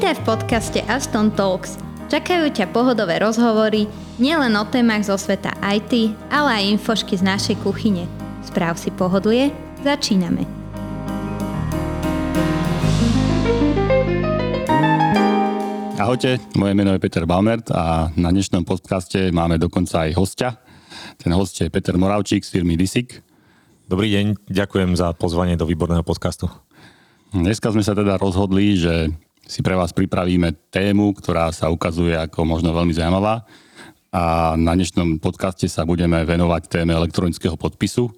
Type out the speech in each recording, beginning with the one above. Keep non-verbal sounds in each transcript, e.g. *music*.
Vítaj v podcaste Aston Talks. Čakajú ťa pohodové rozhovory, nielen o témach zo sveta IT, ale aj infošky z našej kuchyne. Správ si pohodlie, začíname. Ahojte, moje meno je Peter Balmert a na dnešnom podcaste máme dokonca aj hostia. Ten host je Peter Moravčík z firmy Disik. Dobrý deň, ďakujem za pozvanie do výborného podcastu. Dneska sme sa teda rozhodli, že si pre vás pripravíme tému, ktorá sa ukazuje ako možno veľmi zaujímavá. A na dnešnom podcaste sa budeme venovať téme elektronického podpisu,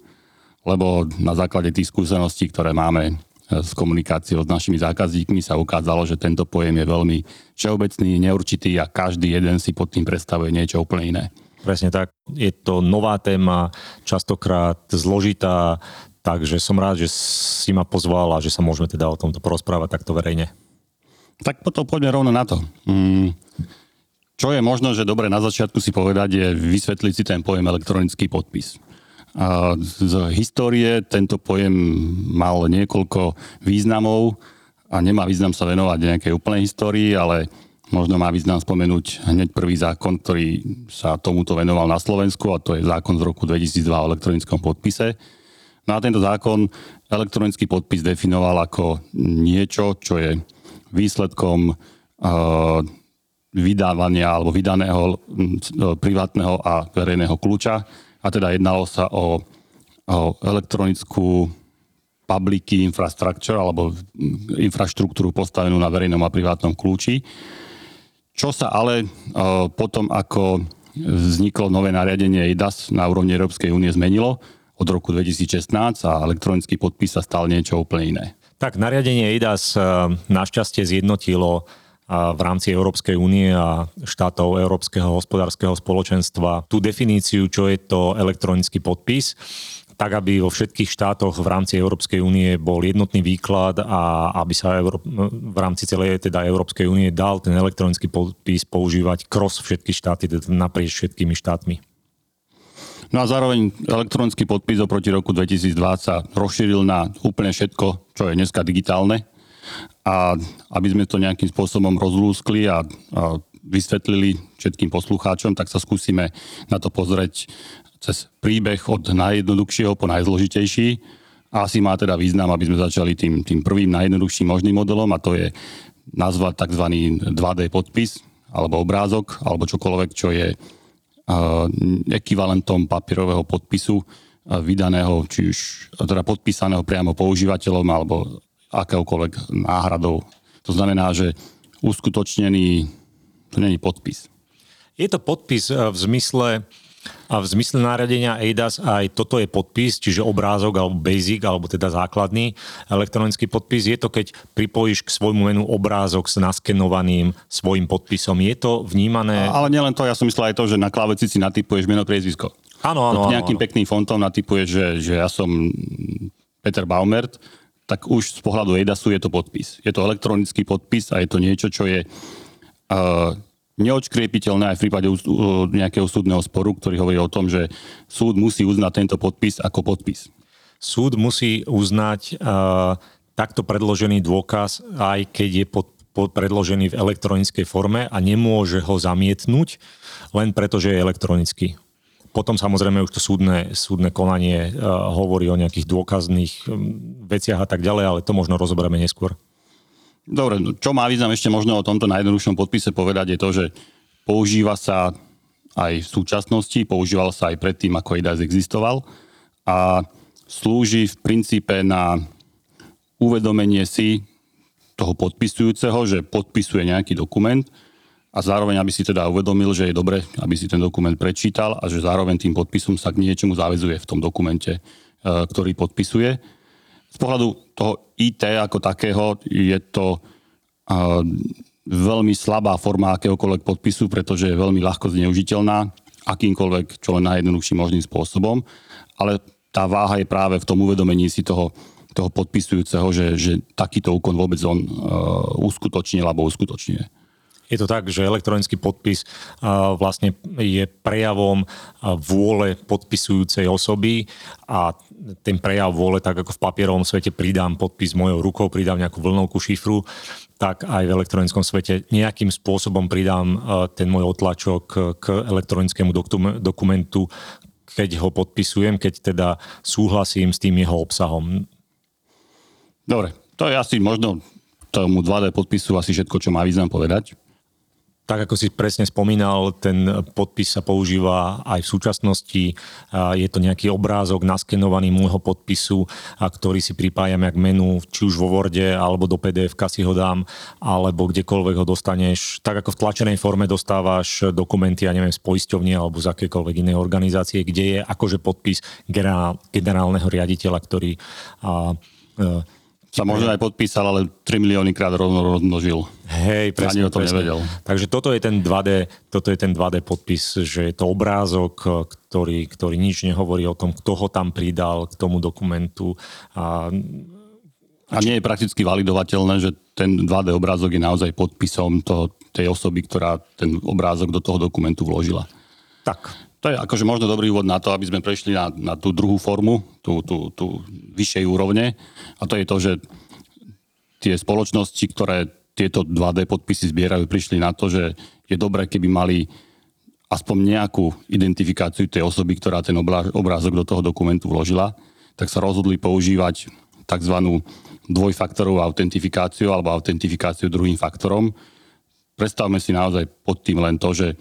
lebo na základe tých skúseností, ktoré máme s komunikáciou s našimi zákazníkmi sa ukázalo, že tento pojem je veľmi všeobecný, neurčitý a každý jeden si pod tým predstavuje niečo úplne iné. Presne tak. Je to nová téma, častokrát zložitá, takže som rád, že si ma pozval a že sa môžeme teda o tomto porozprávať takto verejne. Tak potom poďme rovno na to. Mm. Čo je možno, že dobre na začiatku si povedať, je vysvetliť si ten pojem elektronický podpis. A z histórie tento pojem mal niekoľko významov a nemá význam sa venovať nejakej úplnej histórii, ale možno má význam spomenúť hneď prvý zákon, ktorý sa tomuto venoval na Slovensku a to je zákon z roku 2002 o elektronickom podpise. No a tento zákon elektronický podpis definoval ako niečo, čo je výsledkom uh, vydávania alebo vydaného uh, privátneho a verejného kľúča. A teda jednalo sa o, o elektronickú public infrastructure alebo infraštruktúru postavenú na verejnom a privátnom kľúči. Čo sa ale uh, potom, ako vzniklo nové nariadenie EIDAS na úrovni Európskej únie zmenilo od roku 2016 a elektronický podpis sa stal niečo úplne iné. Tak, nariadenie EIDAS eh, našťastie zjednotilo eh, v rámci Európskej únie a štátov Európskeho hospodárskeho spoločenstva tú definíciu, čo je to elektronický podpis tak, aby vo všetkých štátoch v rámci Európskej únie bol jednotný výklad a aby sa v rámci celej teda Európskej únie dal ten elektronický podpis používať cross všetky štáty, teda naprieč všetkými štátmi. No a zároveň elektronický podpis oproti roku 2020 sa rozšíril na úplne všetko, čo je dneska digitálne. A aby sme to nejakým spôsobom rozlúskli a, a vysvetlili všetkým poslucháčom, tak sa skúsime na to pozrieť cez príbeh od najjednoduchšieho po najzložitejší. Asi má teda význam, aby sme začali tým, tým prvým najjednoduchším možným modelom a to je nazvať tzv. 2D podpis alebo obrázok alebo čokoľvek, čo je ekvivalentom papierového podpisu vydaného, či už teda podpísaného priamo používateľom alebo akéhokoľvek náhradou. To znamená, že uskutočnený, to není podpis. Je to podpis v zmysle a v zmysle náradenia EIDAS aj toto je podpis, čiže obrázok alebo basic, alebo teda základný elektronický podpis. Je to, keď pripojíš k svojmu menu obrázok s naskenovaným svojim podpisom. Je to vnímané... Ale nielen to, ja som myslel aj to, že na kláveci si natypuješ meno priezvisko. Áno, áno, áno. Nejakým áno. pekným fontom natypuješ, že, že ja som Peter Baumert, tak už z pohľadu EIDASu je to podpis. Je to elektronický podpis a je to niečo, čo je uh, neodškriepiteľné aj v prípade nejakého súdneho sporu, ktorý hovorí o tom, že súd musí uznať tento podpis ako podpis. Súd musí uznať uh, takto predložený dôkaz, aj keď je pod, pod predložený v elektronickej forme a nemôže ho zamietnúť len preto, že je elektronický. Potom samozrejme už to súdne, súdne konanie uh, hovorí o nejakých dôkazných um, veciach a tak ďalej, ale to možno rozoberieme neskôr. Dobre, no, čo má význam ešte možno o tomto najjednoduchšom podpise povedať je to, že používa sa aj v súčasnosti, používal sa aj predtým, ako IDAS existoval a slúži v princípe na uvedomenie si toho podpisujúceho, že podpisuje nejaký dokument a zároveň, aby si teda uvedomil, že je dobre, aby si ten dokument prečítal a že zároveň tým podpisom sa k niečomu záväzuje v tom dokumente, e, ktorý podpisuje. Z pohľadu toho IT ako takého je to uh, veľmi slabá forma akéhokoľvek podpisu, pretože je veľmi ľahko zneužiteľná akýmkoľvek, čo len najjednoduchším možným spôsobom. Ale tá váha je práve v tom uvedomení si toho, toho podpisujúceho, že, že takýto úkon vôbec on uh, uskutočnil alebo uskutočňuje. Je to tak, že elektronický podpis vlastne je prejavom vôle podpisujúcej osoby a ten prejav vôle, tak ako v papierovom svete pridám podpis mojou rukou, pridám nejakú vlnovku šifru, tak aj v elektronickom svete nejakým spôsobom pridám ten môj otlačok k elektronickému dokumentu, keď ho podpisujem, keď teda súhlasím s tým jeho obsahom. Dobre, to je asi možno tomu 2D podpisu asi všetko, čo má význam povedať. Tak ako si presne spomínal, ten podpis sa používa aj v súčasnosti. Je to nejaký obrázok naskenovaný môjho podpisu, ktorý si pripájam jak menu, či už vo Worde, alebo do pdf si ho dám, alebo kdekoľvek ho dostaneš. Tak ako v tlačenej forme dostávaš dokumenty, ja neviem, z poisťovne alebo z akékoľvek inej organizácie, kde je akože podpis generálneho riaditeľa, ktorý a, sa možno aj podpísal, ale 3 milióny krát rovno rozmnožil. Hej, presne. Ani o tom presne. nevedel. Takže toto je ten 2D, toto je ten 2D podpis, že je to obrázok, ktorý, ktorý nič nehovorí o tom, kto ho tam pridal k tomu dokumentu. A, a nie je prakticky validovateľné, že ten 2D obrázok je naozaj podpisom toho, tej osoby, ktorá ten obrázok do toho dokumentu vložila. Tak. To je akože možno dobrý úvod na to, aby sme prešli na, na tú druhú formu, tú, tú, tú vyššej úrovne. A to je to, že tie spoločnosti, ktoré tieto 2D podpisy zbierajú, prišli na to, že je dobré, keby mali aspoň nejakú identifikáciu tej osoby, ktorá ten obrázok do toho dokumentu vložila, tak sa rozhodli používať tzv. dvojfaktorovú autentifikáciu alebo autentifikáciu druhým faktorom. Predstavme si naozaj pod tým len to, že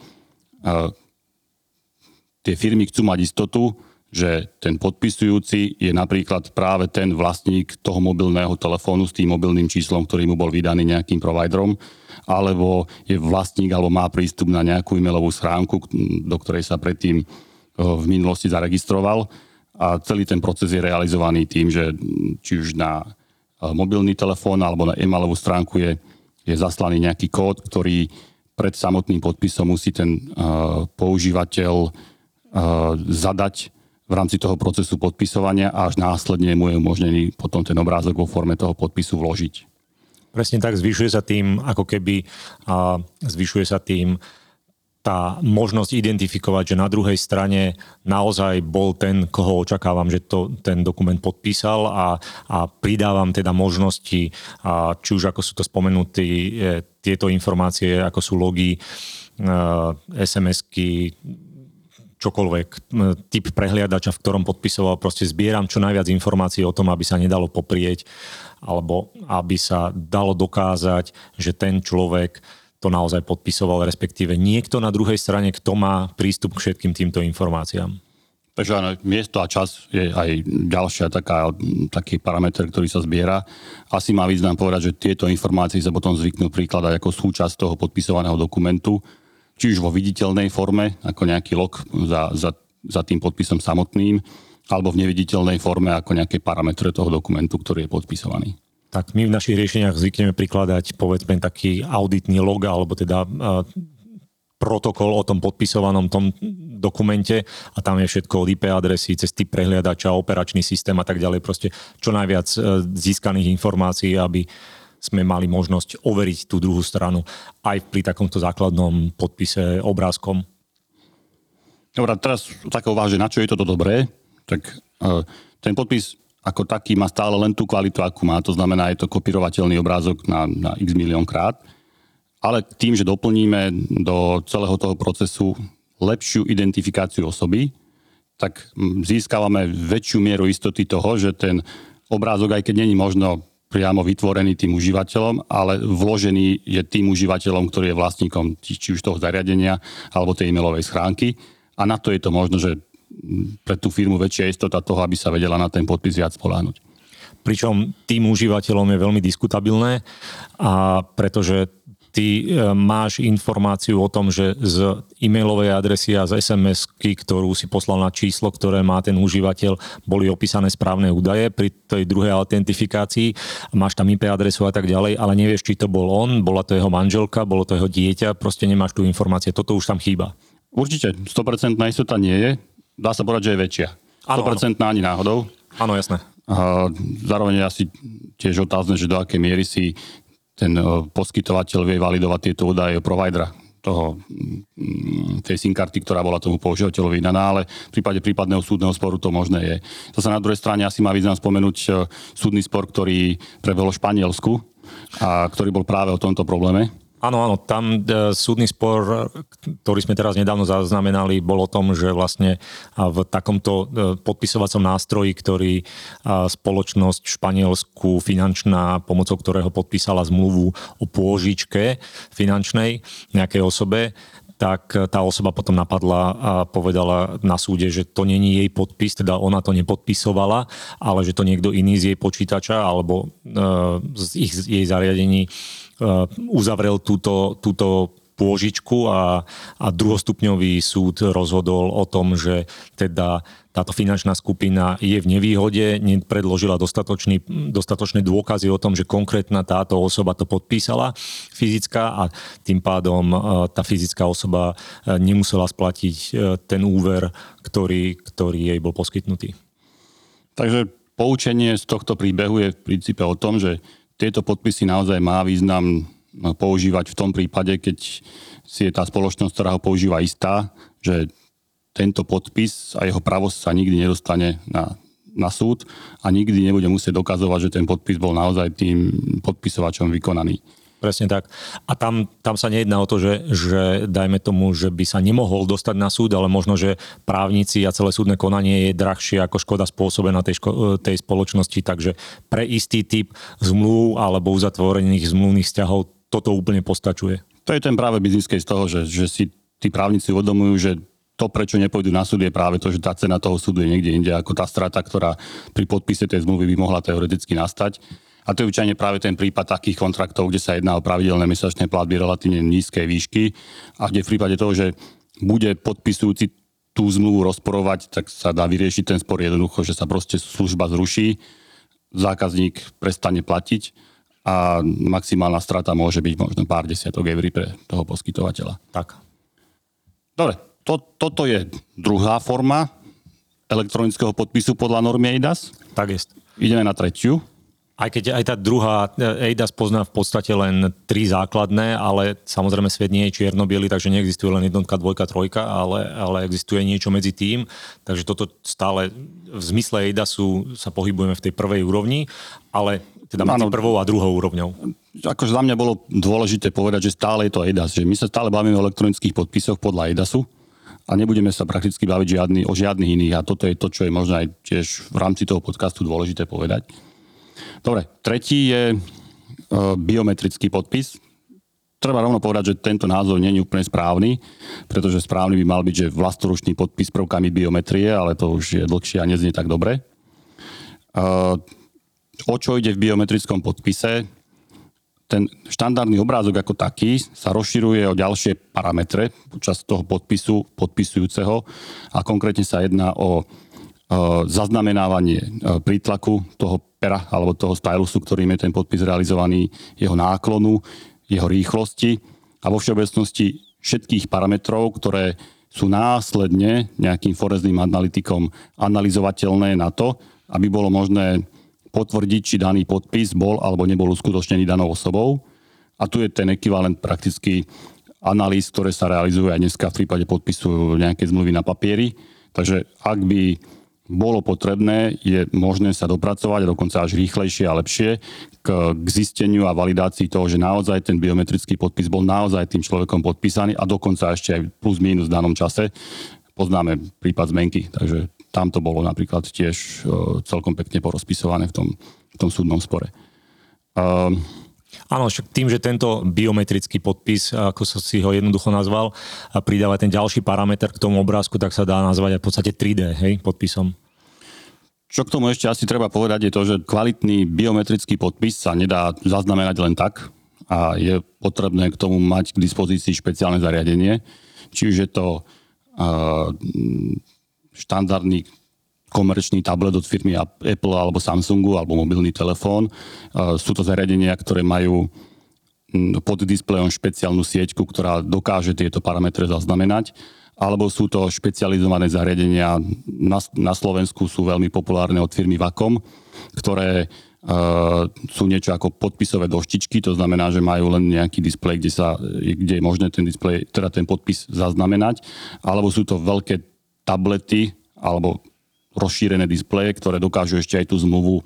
tie firmy chcú mať istotu, že ten podpisujúci je napríklad práve ten vlastník toho mobilného telefónu s tým mobilným číslom, ktorý mu bol vydaný nejakým providerom, alebo je vlastník alebo má prístup na nejakú e-mailovú schránku, do ktorej sa predtým eh, v minulosti zaregistroval. A celý ten proces je realizovaný tým, že či už na eh, mobilný telefón alebo na e-mailovú stránku je, je zaslaný nejaký kód, ktorý pred samotným podpisom musí ten uh, používateľ zadať v rámci toho procesu podpisovania a až následne mu je umožnený potom ten obrázok vo forme toho podpisu vložiť. Presne tak, zvyšuje sa tým, ako keby a zvyšuje sa tým tá možnosť identifikovať, že na druhej strane naozaj bol ten, koho očakávam, že to, ten dokument podpísal a, a pridávam teda možnosti, a či už ako sú to spomenutí e, tieto informácie, ako sú logy, e, SMS-ky, čokoľvek, typ prehliadača, v ktorom podpisoval, proste zbieram čo najviac informácií o tom, aby sa nedalo poprieť, alebo aby sa dalo dokázať, že ten človek to naozaj podpisoval, respektíve niekto na druhej strane, kto má prístup k všetkým týmto informáciám. Takže áno, miesto a čas je aj ďalšia taká, taký parameter, ktorý sa zbiera. Asi má význam povedať, že tieto informácie sa potom zvyknú prikladať ako súčasť toho podpisovaného dokumentu, či už vo viditeľnej forme, ako nejaký log za, za, za tým podpisom samotným, alebo v neviditeľnej forme ako nejaké parametre toho dokumentu, ktorý je podpisovaný. Tak my v našich riešeniach zvykneme prikladať povedzme taký auditný log, alebo teda uh, protokol o tom podpisovanom tom dokumente a tam je všetko od IP adresy, cez prehliadača, operačný systém a tak ďalej. Proste čo najviac uh, získaných informácií, aby sme mali možnosť overiť tú druhú stranu aj pri takomto základnom podpise obrázkom. Dobre, teraz také uváže, na čo je toto dobré, tak uh, ten podpis ako taký má stále len tú kvalitu, akú má. To znamená, je to kopírovateľný obrázok na, na x milión krát. Ale tým, že doplníme do celého toho procesu lepšiu identifikáciu osoby, tak získavame väčšiu mieru istoty toho, že ten obrázok, aj keď není možno priamo vytvorený tým užívateľom, ale vložený je tým užívateľom, ktorý je vlastníkom či, už toho zariadenia alebo tej e-mailovej schránky. A na to je to možno, že pre tú firmu väčšia istota toho, aby sa vedela na ten podpis viac spoláhnuť. Pričom tým užívateľom je veľmi diskutabilné, a pretože ty e, máš informáciu o tom, že z e-mailovej adresy a z SMS-ky, ktorú si poslal na číslo, ktoré má ten užívateľ, boli opísané správne údaje pri tej druhej autentifikácii. Máš tam IP adresu a tak ďalej, ale nevieš, či to bol on, bola to jeho manželka, bolo to jeho dieťa, proste nemáš tú informáciu. Toto už tam chýba. Určite, 100% istota nie je. Dá sa povedať, že je väčšia. 100% ano, ani náhodou. Áno, jasné. A zároveň je asi tiež otázne, že do akej miery si ten poskytovateľ vie validovať tieto údaje providera toho, mm, tej SIM karty, ktorá bola tomu používateľovi vydaná, ale v prípade prípadného súdneho sporu to možné je. To sa na druhej strane asi má význam spomenúť súdny spor, ktorý prebehol v Španielsku a ktorý bol práve o tomto probléme. Áno, áno, tam e, súdny spor, ktorý sme teraz nedávno zaznamenali, bol o tom, že vlastne v takomto e, podpisovacom nástroji, ktorý spoločnosť v Španielsku finančná, pomocou ktorého podpísala zmluvu o pôžičke finančnej nejakej osobe, tak tá osoba potom napadla a povedala na súde, že to není jej podpis, teda ona to nepodpisovala, ale že to niekto iný z jej počítača alebo e, z ich, jej zariadení uzavrel túto, túto pôžičku a, a druhostupňový súd rozhodol o tom, že teda táto finančná skupina je v nevýhode, nepredložila dostatočný, dostatočné dôkazy o tom, že konkrétna táto osoba to podpísala, fyzická, a tým pádom uh, tá fyzická osoba uh, nemusela splatiť ten úver, ktorý, ktorý jej bol poskytnutý. Takže poučenie z tohto príbehu je v princípe o tom, že tieto podpisy naozaj má význam no, používať v tom prípade, keď si je tá spoločnosť, ktorá ho používa istá, že tento podpis a jeho pravosť sa nikdy nedostane na, na súd a nikdy nebude musieť dokazovať, že ten podpis bol naozaj tým podpisovačom vykonaný. Presne tak. A tam, tam sa nejedná o to, že, že dajme tomu, že by sa nemohol dostať na súd, ale možno, že právnici a celé súdne konanie je drahšie ako škoda spôsobená tej, ško- tej spoločnosti, takže pre istý typ zmluv alebo uzatvorených zmluvných vzťahov toto úplne postačuje. To je ten práve biznis z toho, že, že si tí právnici uvedomujú, že to, prečo nepôjdu na súd, je práve to, že tá cena toho súdu je niekde inde ako tá strata, ktorá pri podpise tej zmluvy by mohla teoreticky nastať. A to je určite práve ten prípad takých kontraktov, kde sa jedná o pravidelné mesačné platby relatívne nízkej výšky a kde v prípade toho, že bude podpisujúci tú zmluvu rozporovať, tak sa dá vyriešiť ten spor jednoducho, že sa proste služba zruší, zákazník prestane platiť a maximálna strata môže byť možno pár desiatok eur pre toho poskytovateľa. Tak. Dobre, to, toto je druhá forma elektronického podpisu podľa normy EIDAS. Tak je. Ideme na tretiu. Aj keď aj tá druhá EIDAS pozná v podstate len tri základné, ale samozrejme svet nie je čierno takže neexistuje len jednotka, dvojka, trojka, ale, ale existuje niečo medzi tým. Takže toto stále v zmysle EIDASu sa pohybujeme v tej prvej úrovni, ale teda medzi prvou a druhou úrovňou. Akože za mňa bolo dôležité povedať, že stále je to EIDAS, že my sa stále bavíme o elektronických podpisoch podľa EIDASu a nebudeme sa prakticky baviť žiadny, o žiadnych iných a toto je to, čo je možno aj tiež v rámci toho podcastu dôležité povedať. Dobre, tretí je e, biometrický podpis. Treba rovno povedať, že tento názov nie je úplne správny, pretože správny by mal byť, že vlastoručný podpis prvkami biometrie, ale to už je dlhšie a neznie tak dobre. E, o čo ide v biometrickom podpise? Ten štandardný obrázok ako taký sa rozširuje o ďalšie parametre počas toho podpisu podpisujúceho a konkrétne sa jedná o zaznamenávanie prítlaku toho pera alebo toho stylusu, ktorým je ten podpis realizovaný, jeho náklonu, jeho rýchlosti a vo všeobecnosti všetkých parametrov, ktoré sú následne nejakým forezným analytikom analyzovateľné na to, aby bolo možné potvrdiť, či daný podpis bol alebo nebol uskutočnený danou osobou. A tu je ten ekvivalent prakticky analýz, ktoré sa realizujú aj dneska v prípade podpisu nejaké zmluvy na papieri. Takže ak by bolo potrebné, je možné sa dopracovať, dokonca až rýchlejšie a lepšie k, k zisteniu a validácii toho, že naozaj ten biometrický podpis bol naozaj tým človekom podpísaný a dokonca ešte aj plus minus v danom čase. Poznáme prípad zmenky, takže tam to bolo napríklad tiež e, celkom pekne porozpisované v tom, v tom súdnom spore. Um, Áno, však tým, že tento biometrický podpis, ako som si ho jednoducho nazval, pridáva ten ďalší parameter k tomu obrázku, tak sa dá nazvať aj v podstate 3D hej, podpisom. Čo k tomu ešte asi treba povedať je to, že kvalitný biometrický podpis sa nedá zaznamenať len tak a je potrebné k tomu mať k dispozícii špeciálne zariadenie. Či už je to uh, štandardný komerčný tablet od firmy Apple alebo Samsungu alebo mobilný telefón. Uh, sú to zariadenia, ktoré majú pod displejom špeciálnu sieťku, ktorá dokáže tieto parametre zaznamenať alebo sú to špecializované zariadenia. Na, na Slovensku sú veľmi populárne od firmy Vacom, ktoré sú niečo ako podpisové doštičky, to znamená, že majú len nejaký displej, kde, sa, kde je možné ten displej, teda ten podpis zaznamenať, alebo sú to veľké tablety alebo rozšírené displeje, ktoré dokážu ešte aj tú zmluvu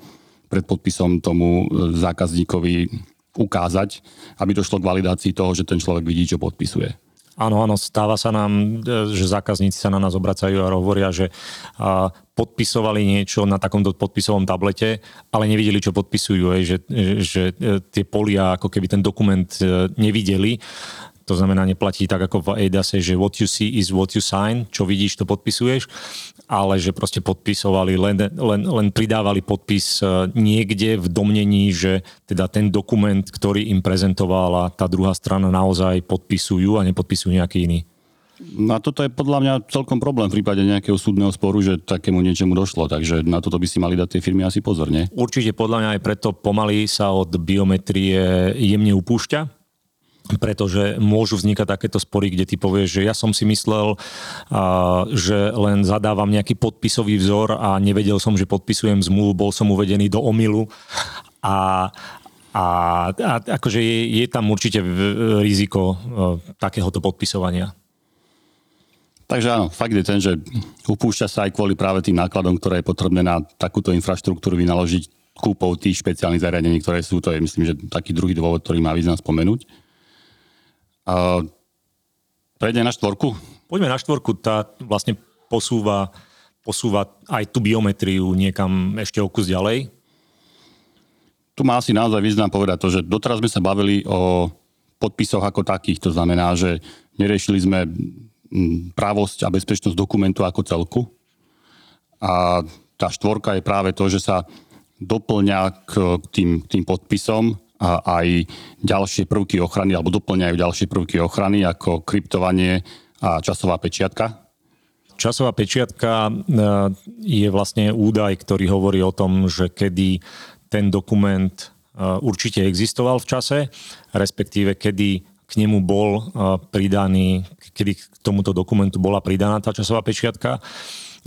pred podpisom tomu e, zákazníkovi ukázať, aby došlo k validácii toho, že ten človek vidí, čo podpisuje. Áno, áno, stáva sa nám, e, že zákazníci sa na nás obracajú a hovoria, že podpisovali niečo na takomto podpisovom tablete, ale nevideli, čo podpisujú, že, že e, tie polia, ako keby ten dokument e, nevideli. To znamená, neplatí tak ako v ADASe, že what you see is what you sign, čo vidíš, to podpisuješ, ale že proste podpisovali, len, len, len pridávali podpis e, niekde v domnení, že teda ten dokument, ktorý im prezentovala tá druhá strana naozaj podpisujú a nepodpisujú nejaký iný. No a toto je podľa mňa celkom problém v prípade nejakého súdneho sporu, že takému niečomu došlo, takže na toto by si mali dať tie firmy asi pozor, nie? Určite podľa mňa aj preto pomaly sa od biometrie jemne upúšťa, pretože môžu vznikať takéto spory, kde ty povieš, že ja som si myslel, že len zadávam nejaký podpisový vzor a nevedel som, že podpisujem zmluvu, bol som uvedený do omilu a, a, a akože je, je tam určite riziko takéhoto podpisovania. Takže áno, fakt je ten, že upúšťa sa aj kvôli práve tým nákladom, ktoré je potrebné na takúto infraštruktúru vynaložiť kúpou tých špeciálnych zariadení, ktoré sú, to je myslím, že taký druhý dôvod, ktorý má význam spomenúť. Uh, prejde na štvorku? Poďme na štvorku. Tá vlastne posúva, posúva aj tú biometriu niekam ešte o kus ďalej. Tu má asi naozaj význam povedať to, že doteraz sme sa bavili o podpisoch ako takých. To znamená, že neriešili sme právosť a bezpečnosť dokumentu ako celku. A tá štvorka je práve to, že sa doplňa k tým, tým podpisom aj ďalšie prvky ochrany, alebo doplňajú ďalšie prvky ochrany, ako kryptovanie a časová pečiatka? Časová pečiatka e, je vlastne údaj, ktorý hovorí o tom, že kedy ten dokument e, určite existoval v čase, respektíve kedy k nemu bol e, pridaný, kedy k tomuto dokumentu bola pridaná tá časová pečiatka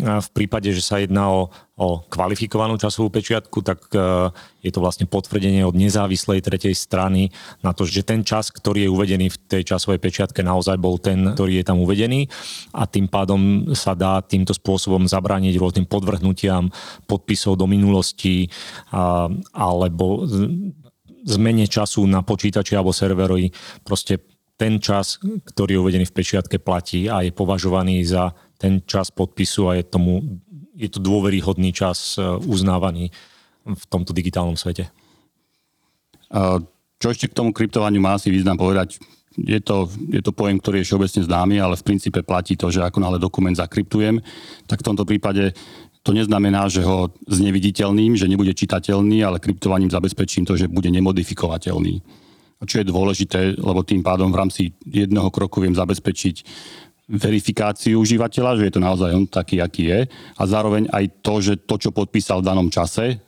v prípade, že sa jedná o, o kvalifikovanú časovú pečiatku, tak e, je to vlastne potvrdenie od nezávislej tretej strany na to, že ten čas, ktorý je uvedený v tej časovej pečiatke, naozaj bol ten, ktorý je tam uvedený a tým pádom sa dá týmto spôsobom zabrániť rôznym podvrhnutiam podpisov do minulosti alebo zmene času na počítači alebo serverovi. Proste ten čas, ktorý je uvedený v pečiatke, platí a je považovaný za ten čas podpisu a je, tomu, je to dôveryhodný čas e, uznávaný v tomto digitálnom svete. Čo ešte k tomu kryptovaniu má asi význam povedať? Je to, je to pojem, ktorý je všeobecne známy, ale v princípe platí to, že ako náhle dokument zakryptujem, tak v tomto prípade to neznamená, že ho zneviditeľným, že nebude čitateľný, ale kryptovaním zabezpečím to, že bude nemodifikovateľný. A čo je dôležité, lebo tým pádom v rámci jedného kroku viem zabezpečiť verifikáciu užívateľa, že je to naozaj on taký, aký je a zároveň aj to, že to, čo podpísal v danom čase,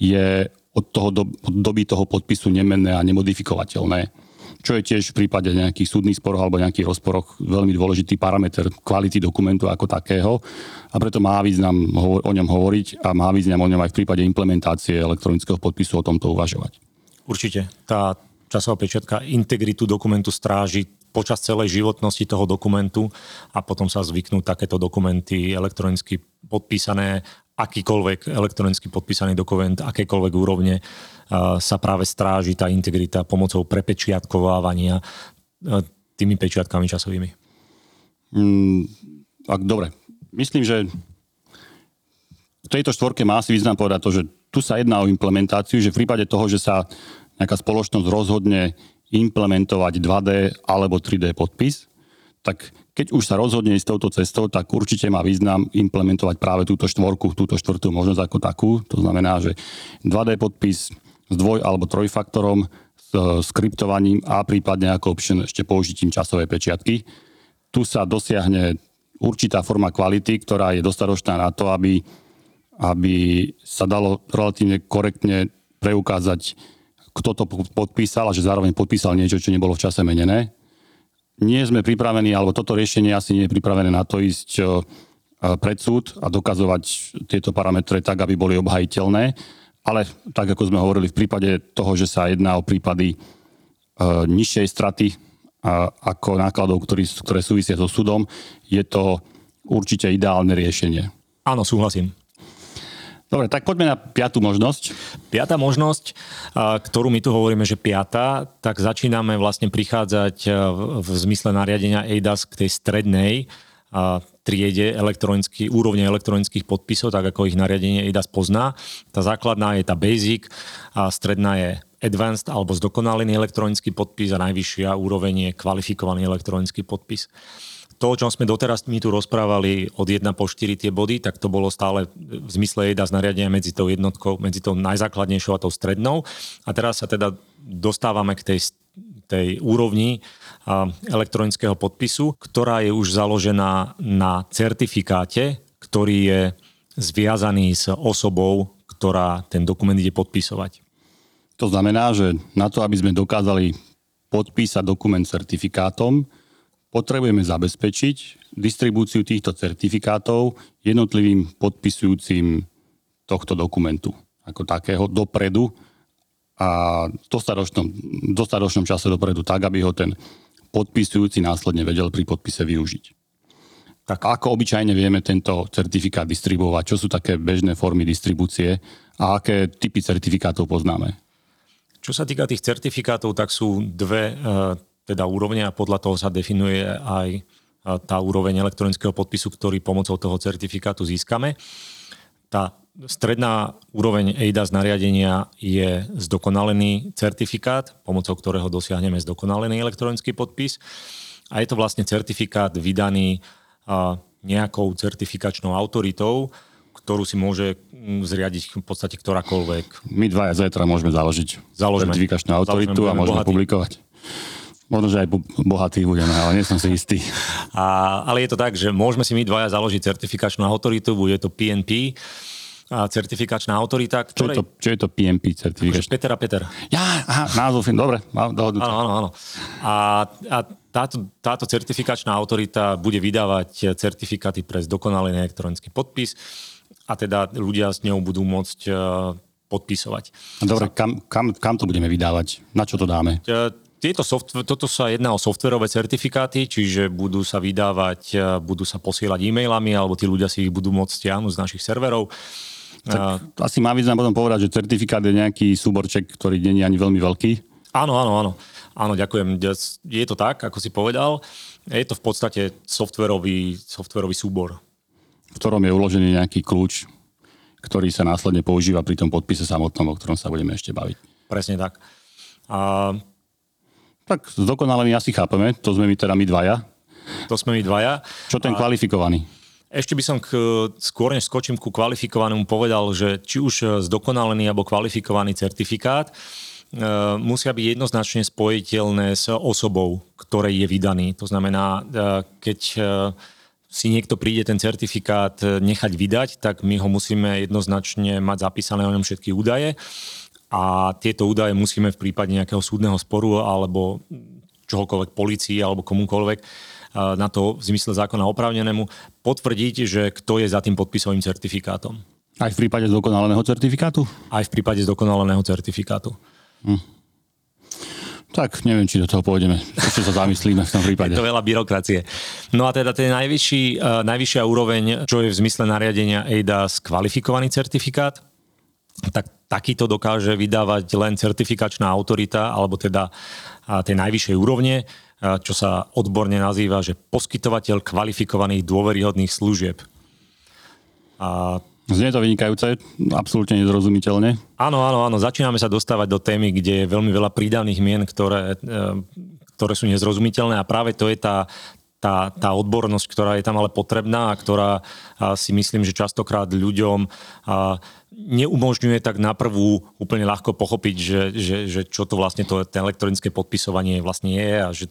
je od, toho do, od doby toho podpisu nemenné a nemodifikovateľné. Čo je tiež v prípade nejakých súdnych sporov alebo nejakých rozporoch veľmi dôležitý parameter kvality dokumentu ako takého a preto má význam o ňom hovoriť a má význam o ňom aj v prípade implementácie elektronického podpisu o tomto uvažovať. Určite. Tá časová pečiatka integritu dokumentu stráži počas celej životnosti toho dokumentu a potom sa zvyknú takéto dokumenty elektronicky podpísané, akýkoľvek elektronicky podpísaný dokument, akékoľvek úrovne sa práve stráži tá integrita pomocou prepečiatkovávania tými pečiatkami časovými. Mm, ak, dobre. Myslím, že v tejto štvorke má asi význam povedať to, že tu sa jedná o implementáciu, že v prípade toho, že sa nejaká spoločnosť rozhodne implementovať 2D alebo 3D podpis, tak keď už sa rozhodne ísť touto cestou, tak určite má význam implementovať práve túto štvorku, túto štvrtú možnosť ako takú. To znamená, že 2D podpis s dvoj- alebo trojfaktorom, s skriptovaním a prípadne ako option ešte použitím časovej pečiatky. Tu sa dosiahne určitá forma kvality, ktorá je dostatočná na to, aby, aby sa dalo relatívne korektne preukázať kto to podpísal a že zároveň podpísal niečo, čo nebolo v čase menené. Nie sme pripravení, alebo toto riešenie asi nie je pripravené na to ísť e, pred súd a dokazovať tieto parametre tak, aby boli obhajiteľné, ale tak ako sme hovorili, v prípade toho, že sa jedná o prípady e, nižšej straty ako nákladov, ktoré súvisia so súdom, je to určite ideálne riešenie. Áno, súhlasím. Dobre, tak poďme na piatú možnosť. Piatá možnosť, ktorú my tu hovoríme, že piatá, tak začíname vlastne prichádzať v zmysle nariadenia EIDAS k tej strednej triede elektronický, úrovne elektronických podpisov, tak ako ich nariadenie EIDAS pozná. Tá základná je tá basic, a stredná je advanced alebo zdokonalený elektronický podpis a najvyššia úroveň je kvalifikovaný elektronický podpis to, o čom sme doteraz my tu rozprávali od 1 po 4 tie body, tak to bolo stále v zmysle jedna z nariadenia medzi tou jednotkou, medzi tou najzákladnejšou a tou strednou. A teraz sa teda dostávame k tej, tej úrovni elektronického podpisu, ktorá je už založená na certifikáte, ktorý je zviazaný s osobou, ktorá ten dokument ide podpisovať. To znamená, že na to, aby sme dokázali podpísať dokument certifikátom, potrebujeme zabezpečiť distribúciu týchto certifikátov jednotlivým podpisujúcim tohto dokumentu ako takého dopredu a v dostatočnom, dostatočnom čase dopredu tak, aby ho ten podpisujúci následne vedel pri podpise využiť. Tak ako obyčajne vieme tento certifikát distribuovať? Čo sú také bežné formy distribúcie a aké typy certifikátov poznáme? Čo sa týka tých certifikátov, tak sú dve teda úrovne a podľa toho sa definuje aj tá úroveň elektronického podpisu, ktorý pomocou toho certifikátu získame. Tá stredná úroveň EIDAS nariadenia je zdokonalený certifikát, pomocou ktorého dosiahneme zdokonalený elektronický podpis. A je to vlastne certifikát vydaný nejakou certifikačnou autoritou, ktorú si môže zriadiť v podstate ktorákoľvek. My dvaja zajtra môžeme založiť Založme. certifikačnú autoritu Založme, a môžeme bohatý. publikovať. Možno, že aj bohatý budeme, ale nie som si istý. A, ale je to tak, že môžeme si my dvaja založiť certifikačnú autoritu, bude to PNP, a certifikačná autorita, ktorej... Čo je to, čo je to PMP certifikačná? Peter a Peter. Ja, aha, názov dobre, dohodnuté. Áno, áno, áno. A, a táto, táto certifikačná autorita bude vydávať certifikáty pre zdokonalý elektronický podpis a teda ľudia s ňou budú môcť e, podpisovať. Dobre, kam, kam, kam to budeme vydávať? Na čo to dáme? Tieto software, toto sa jedná o softverové certifikáty, čiže budú sa vydávať, e, budú sa posielať e-mailami, alebo tí ľudia si ich budú môcť stiahnuť z našich serverov. Tak uh, asi má význam potom povedať, že certifikát je nejaký súborček, ktorý nie je ani veľmi veľký. Áno, áno, áno. Áno, ďakujem. Je to tak, ako si povedal. Je to v podstate softverový, softverový súbor. V ktorom je uložený nejaký kľúč, ktorý sa následne používa pri tom podpise samotnom, o ktorom sa budeme ešte baviť. Presne tak. A tak zdokonalený asi chápeme, to sme my teda my dvaja. To sme my dvaja. Čo ten a... kvalifikovaný? Ešte by som k, skôr než skočím ku kvalifikovanému povedal, že či už zdokonalený alebo kvalifikovaný certifikát e, musia byť jednoznačne spojiteľné s osobou, ktorej je vydaný. To znamená, e, keď e, si niekto príde ten certifikát nechať vydať, tak my ho musíme jednoznačne mať zapísané o ňom všetky údaje a tieto údaje musíme v prípade nejakého súdneho sporu alebo čohokoľvek policii alebo komukoľvek na to v zmysle zákona oprávnenému potvrdiť, že kto je za tým podpisovým certifikátom. Aj v prípade zdokonaleného certifikátu? Aj v prípade zdokonaleného certifikátu. Hm. Tak neviem, či do toho pôjdeme. Ešte sa zamyslíme v tom *laughs* prípade. Je to veľa byrokracie. No a teda ten najvyšší, uh, najvyššia úroveň, čo je v zmysle nariadenia EIDAS kvalifikovaný certifikát, tak takýto dokáže vydávať len certifikačná autorita, alebo teda tej najvyššej úrovne, čo sa odborne nazýva, že poskytovateľ kvalifikovaných dôveryhodných služieb. A Znie to vynikajúce, absolútne nezrozumiteľne. Áno, áno, áno. Začíname sa dostávať do témy, kde je veľmi veľa prídavných mien, ktoré, e, ktoré sú nezrozumiteľné a práve to je tá, tá, tá odbornosť, ktorá je tam ale potrebná a ktorá a si myslím, že častokrát ľuďom a, neumožňuje tak na prvú úplne ľahko pochopiť, že, že, že čo to vlastne to, ten elektronické podpisovanie vlastne je a že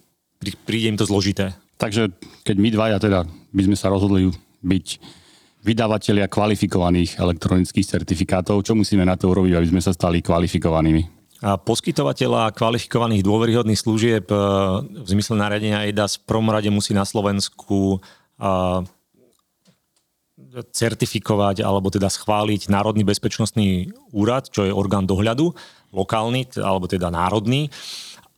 príde im to zložité. Takže keď my dvaja teda by sme sa rozhodli byť vydavatelia kvalifikovaných elektronických certifikátov, čo musíme na to urobiť, aby sme sa stali kvalifikovanými? Poskytovateľa kvalifikovaných dôveryhodných služieb e, v zmysle nariadenia EIDAS v prvom rade musí na Slovensku certifikovať alebo teda schváliť Národný bezpečnostný úrad, čo je orgán dohľadu, lokálny alebo teda národný.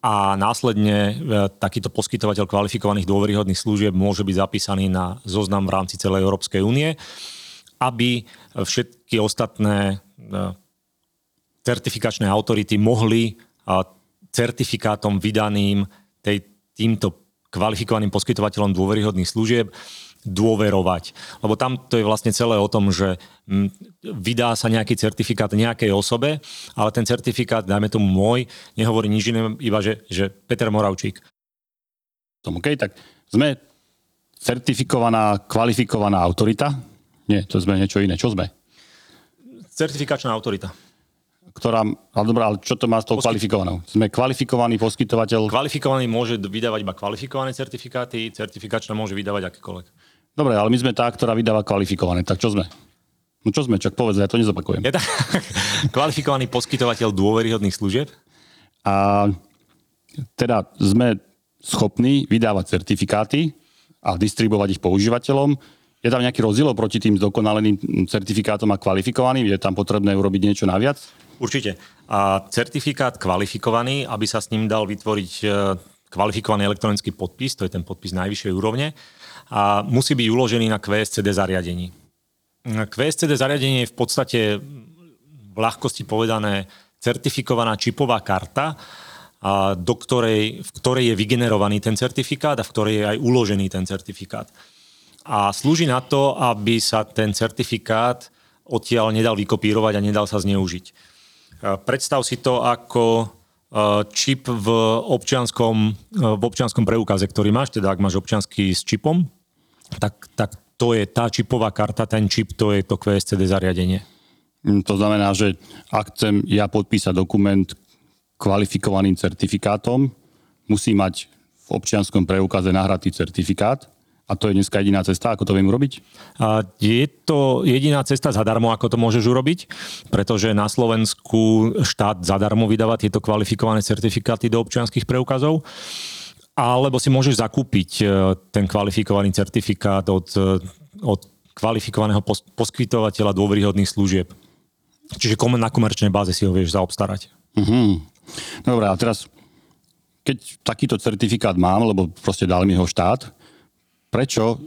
A následne e, takýto poskytovateľ kvalifikovaných dôveryhodných služieb môže byť zapísaný na zoznam v rámci celej Európskej únie, aby všetky ostatné e, certifikačné autority mohli certifikátom vydaným tej, týmto kvalifikovaným poskytovateľom dôveryhodných služieb dôverovať. Lebo tam to je vlastne celé o tom, že vydá sa nejaký certifikát nejakej osobe, ale ten certifikát, dajme tomu môj, nehovorí nič iné, iba že, že Peter Moravčík. Tom OK, tak sme certifikovaná, kvalifikovaná autorita? Nie, to sme niečo iné. Čo sme? Certifikačná autorita ktorá, ale dobrá, ale čo to má s tou Posky... kvalifikovanou? Sme kvalifikovaný poskytovateľ? Kvalifikovaný môže vydávať iba kvalifikované certifikáty, certifikačná môže vydávať akékoľvek. Dobre, ale my sme tá, ktorá vydáva kvalifikované. Tak čo sme? No čo sme? Čak povedz, ja to nezopakujem. Je tak *laughs* kvalifikovaný poskytovateľ dôveryhodných služieb? A teda sme schopní vydávať certifikáty a distribuovať ich používateľom. Je tam nejaký rozdiel proti tým zdokonaleným certifikátom a kvalifikovaným? Je tam potrebné urobiť niečo naviac? Určite. A certifikát kvalifikovaný, aby sa s ním dal vytvoriť e, kvalifikovaný elektronický podpis, to je ten podpis najvyššej úrovne, a musí byť uložený na QSCD zariadení. QSCD zariadenie je v podstate v ľahkosti povedané certifikovaná čipová karta, a do ktorej, v ktorej je vygenerovaný ten certifikát a v ktorej je aj uložený ten certifikát. A slúži na to, aby sa ten certifikát odtiaľ nedal vykopírovať a nedal sa zneužiť. Predstav si to ako čip v občianskom, v občianskom preukaze, ktorý máš, teda ak máš občiansky s čipom, tak, tak to je tá čipová karta, ten čip, to je to QSCD zariadenie. Mm, to znamená, že ak chcem ja podpísať dokument kvalifikovaným certifikátom, musí mať v občianskom preukaze nahratý certifikát a to je dneska jediná cesta, ako to viem urobiť? A je to jediná cesta zadarmo, ako to môžeš urobiť, pretože na Slovensku štát zadarmo vydáva tieto kvalifikované certifikáty do občianských preukazov alebo si môžeš zakúpiť e, ten kvalifikovaný certifikát od, e, od kvalifikovaného poskytovateľa dôveryhodných služieb. Čiže na komerčnej báze si ho vieš zaobstarať. Uh-huh. Dobre, a teraz, keď takýto certifikát mám, lebo proste dal mi ho štát, prečo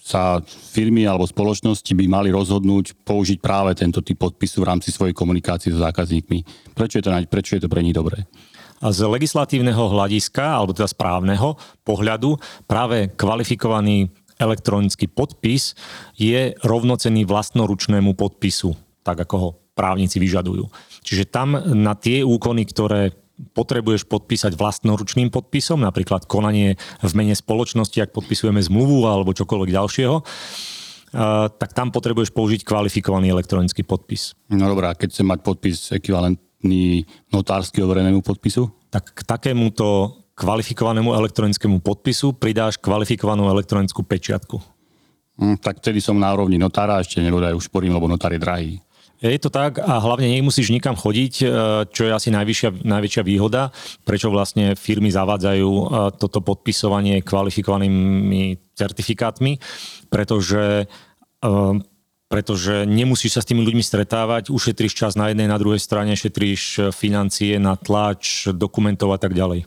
sa firmy alebo spoločnosti by mali rozhodnúť použiť práve tento typ podpisu v rámci svojej komunikácie s zákazníkmi? Prečo je to, prečo je to pre nich dobré? A z legislatívneho hľadiska, alebo teda správneho pohľadu, práve kvalifikovaný elektronický podpis je rovnocený vlastnoručnému podpisu, tak ako ho právnici vyžadujú. Čiže tam na tie úkony, ktoré potrebuješ podpísať vlastnoručným podpisom, napríklad konanie v mene spoločnosti, ak podpisujeme zmluvu alebo čokoľvek ďalšieho, tak tam potrebuješ použiť kvalifikovaný elektronický podpis. No dobrá, keď chcem mať podpis ekvivalentný notársky overenému podpisu? Tak k takémuto kvalifikovanému elektronickému podpisu pridáš kvalifikovanú elektronickú pečiatku. Hm, tak vtedy som na úrovni notára, ešte nebodaj už porím, lebo notár je drahý. Je to tak a hlavne nemusíš nikam chodiť, e, čo je asi najvyššia, najväčšia výhoda, prečo vlastne firmy zavádzajú e, toto podpisovanie kvalifikovanými certifikátmi, pretože e, pretože nemusíš sa s tými ľuďmi stretávať, ušetríš čas na jednej, na druhej strane, šetríš financie na tlač, dokumentov a tak ďalej.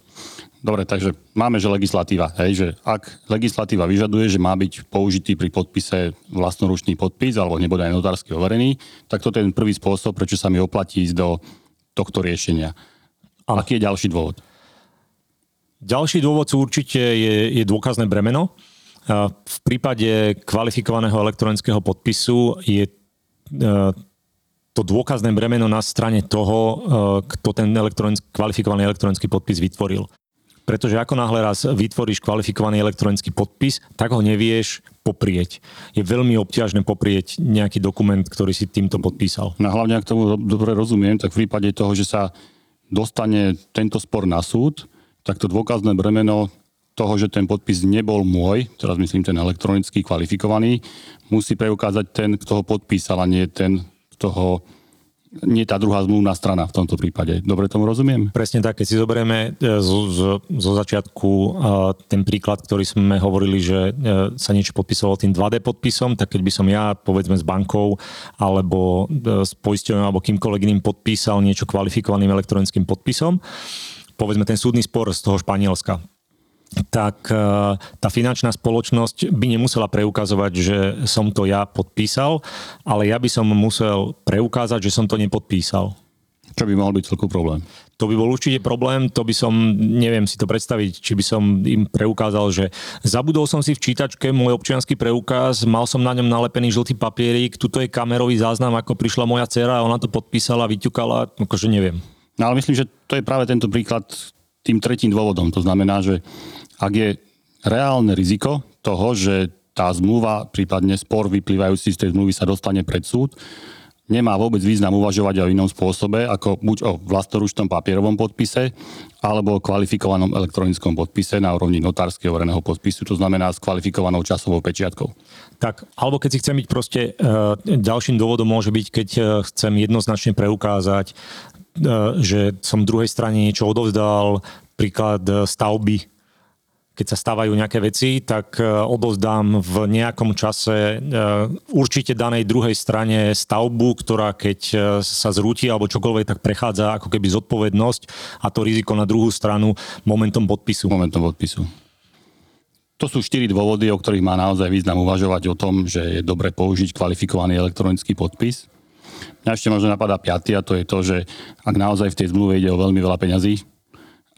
Dobre, takže máme, že legislatíva. Hej, že ak legislatíva vyžaduje, že má byť použitý pri podpise vlastnoručný podpis alebo nebude aj notársky overený, tak toto je ten prvý spôsob, prečo sa mi oplatí ísť do tohto riešenia. A aký je ďalší dôvod? Ďalší dôvod sú určite je, je dôkazné bremeno. V prípade kvalifikovaného elektronického podpisu je e, to dôkazné bremeno na strane toho, e, kto ten elektronick, kvalifikovaný elektronický podpis vytvoril pretože ako náhle raz vytvoríš kvalifikovaný elektronický podpis, tak ho nevieš poprieť. Je veľmi obťažné poprieť nejaký dokument, ktorý si týmto podpísal. No hlavne, ak tomu dobre rozumiem, tak v prípade toho, že sa dostane tento spor na súd, tak to dôkazné bremeno toho, že ten podpis nebol môj, teraz myslím ten elektronický kvalifikovaný, musí preukázať ten, kto ho podpísal a nie ten, kto ho nie tá druhá zmluvná strana v tomto prípade. Dobre tomu rozumiem? Presne tak, keď si zoberieme e, zo, zo, zo začiatku e, ten príklad, ktorý sme hovorili, že e, sa niečo podpisovalo tým 2D podpisom, tak keď by som ja, povedzme s bankou alebo s poisťovým alebo kýmkoľvek iným podpísal niečo kvalifikovaným elektronickým podpisom, povedzme ten súdny spor z toho Španielska, tak e, tá finančná spoločnosť by nemusela preukazovať, že som to ja podpísal, ale ja by som musel preukázať, že som to nepodpísal. Čo by mohol byť celku problém? To by bol určite problém, to by som, neviem si to predstaviť, či by som im preukázal, že zabudol som si v čítačke môj občianský preukaz, mal som na ňom nalepený žltý papierik, tuto je kamerový záznam, ako prišla moja dcera ona to podpísala, vyťukala, akože neviem. No ale myslím, že to je práve tento príklad tým tretím dôvodom. To znamená, že ak je reálne riziko toho, že tá zmluva, prípadne spor vyplývajúci z tej zmluvy sa dostane pred súd, nemá vôbec význam uvažovať o inom spôsobe, ako buď o vlastoručnom papierovom podpise, alebo o kvalifikovanom elektronickom podpise na úrovni notárskeho verejného podpisu, to znamená s kvalifikovanou časovou pečiatkou. Tak, alebo keď si chcem byť proste, e, ďalším dôvodom môže byť, keď e, chcem jednoznačne preukázať, že som druhej strane niečo odovzdal, príklad stavby keď sa stávajú nejaké veci, tak e, odovzdám v nejakom čase e, určite danej druhej strane stavbu, ktorá keď e, sa zrúti alebo čokoľvek, tak prechádza ako keby zodpovednosť a to riziko na druhú stranu momentom podpisu. Momentom podpisu. To sú štyri dôvody, o ktorých má naozaj význam uvažovať o tom, že je dobre použiť kvalifikovaný elektronický podpis. Mňa ešte možno napadá piaty a to je to, že ak naozaj v tej zmluve ide o veľmi veľa peňazí,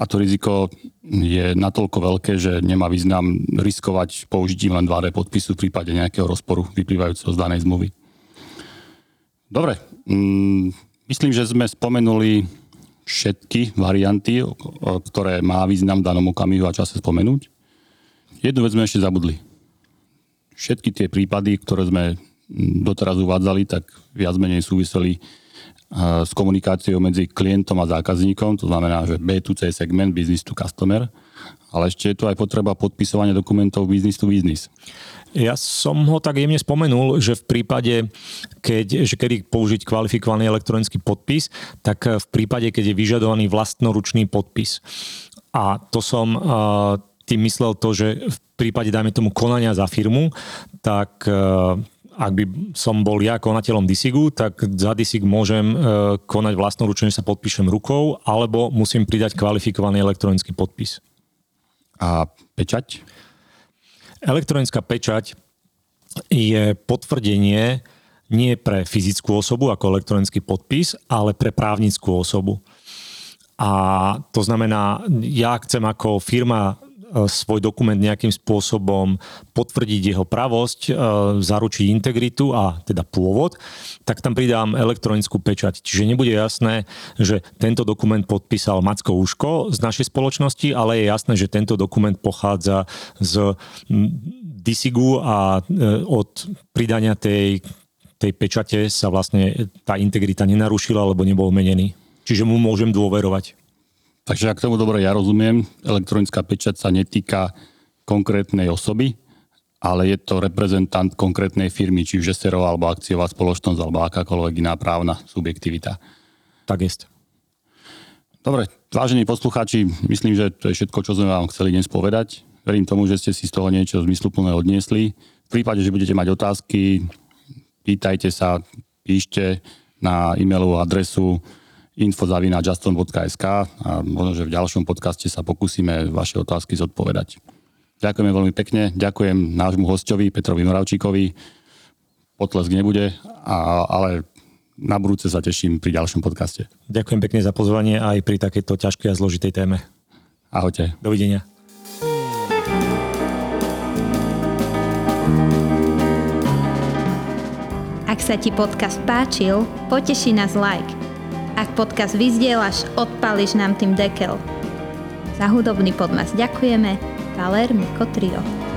a to riziko je natoľko veľké, že nemá význam riskovať použitím len 2D podpisu v prípade nejakého rozporu vyplývajúceho z danej zmluvy. Dobre, mm, myslím, že sme spomenuli všetky varianty, ktoré má význam v danom okamihu a čase spomenúť. Jednu vec sme ešte zabudli. Všetky tie prípady, ktoré sme doteraz uvádzali, tak viac menej súviseli s komunikáciou medzi klientom a zákazníkom, to znamená, že B2C segment, business to customer, ale ešte je tu aj potreba podpisovania dokumentov business to business. Ja som ho tak jemne spomenul, že v prípade, keď, že kedy použiť kvalifikovaný elektronický podpis, tak v prípade, keď je vyžadovaný vlastnoručný podpis. A to som tým myslel to, že v prípade, dajme tomu, konania za firmu, tak ak by som bol ja konateľom DISIGu, tak za DISIG môžem e, konať vlastnoručne, že sa podpíšem rukou, alebo musím pridať kvalifikovaný elektronický podpis. A pečať? Elektronická pečať je potvrdenie nie pre fyzickú osobu ako elektronický podpis, ale pre právnickú osobu. A to znamená, ja chcem ako firma svoj dokument nejakým spôsobom potvrdiť jeho pravosť, e, zaručiť integritu a teda pôvod, tak tam pridám elektronickú pečať. Čiže nebude jasné, že tento dokument podpísal Macko Uško z našej spoločnosti, ale je jasné, že tento dokument pochádza z DISIGu a e, od pridania tej, tej pečate sa vlastne tá integrita nenarušila, alebo nebol menený. Čiže mu môžem dôverovať. Takže ak tomu dobre ja rozumiem, elektronická pečať sa netýka konkrétnej osoby, ale je to reprezentant konkrétnej firmy, či už SRO, alebo akciová spoločnosť, alebo akákoľvek iná právna subjektivita. Tak jest. Dobre, vážení poslucháči, myslím, že to je všetko, čo sme vám chceli dnes povedať. Verím tomu, že ste si z toho niečo zmysluplné odniesli. V prípade, že budete mať otázky, pýtajte sa, píšte na e-mailovú adresu info.juston.sk a možno, že v ďalšom podcaste sa pokúsime vaše otázky zodpovedať. Ďakujeme veľmi pekne, ďakujem nášmu hostovi Petrovi Moravčíkovi. Potlesk nebude, a, ale na budúce sa teším pri ďalšom podcaste. Ďakujem pekne za pozvanie aj pri takejto ťažkej a zložitej téme. Ahojte. Dovidenia. Ak sa ti podcast páčil, poteší nás like ak podcast vyzdieľaš, odpališ nám tým dekel. Za hudobný podmas ďakujeme. Valer Mikotrio. Trio.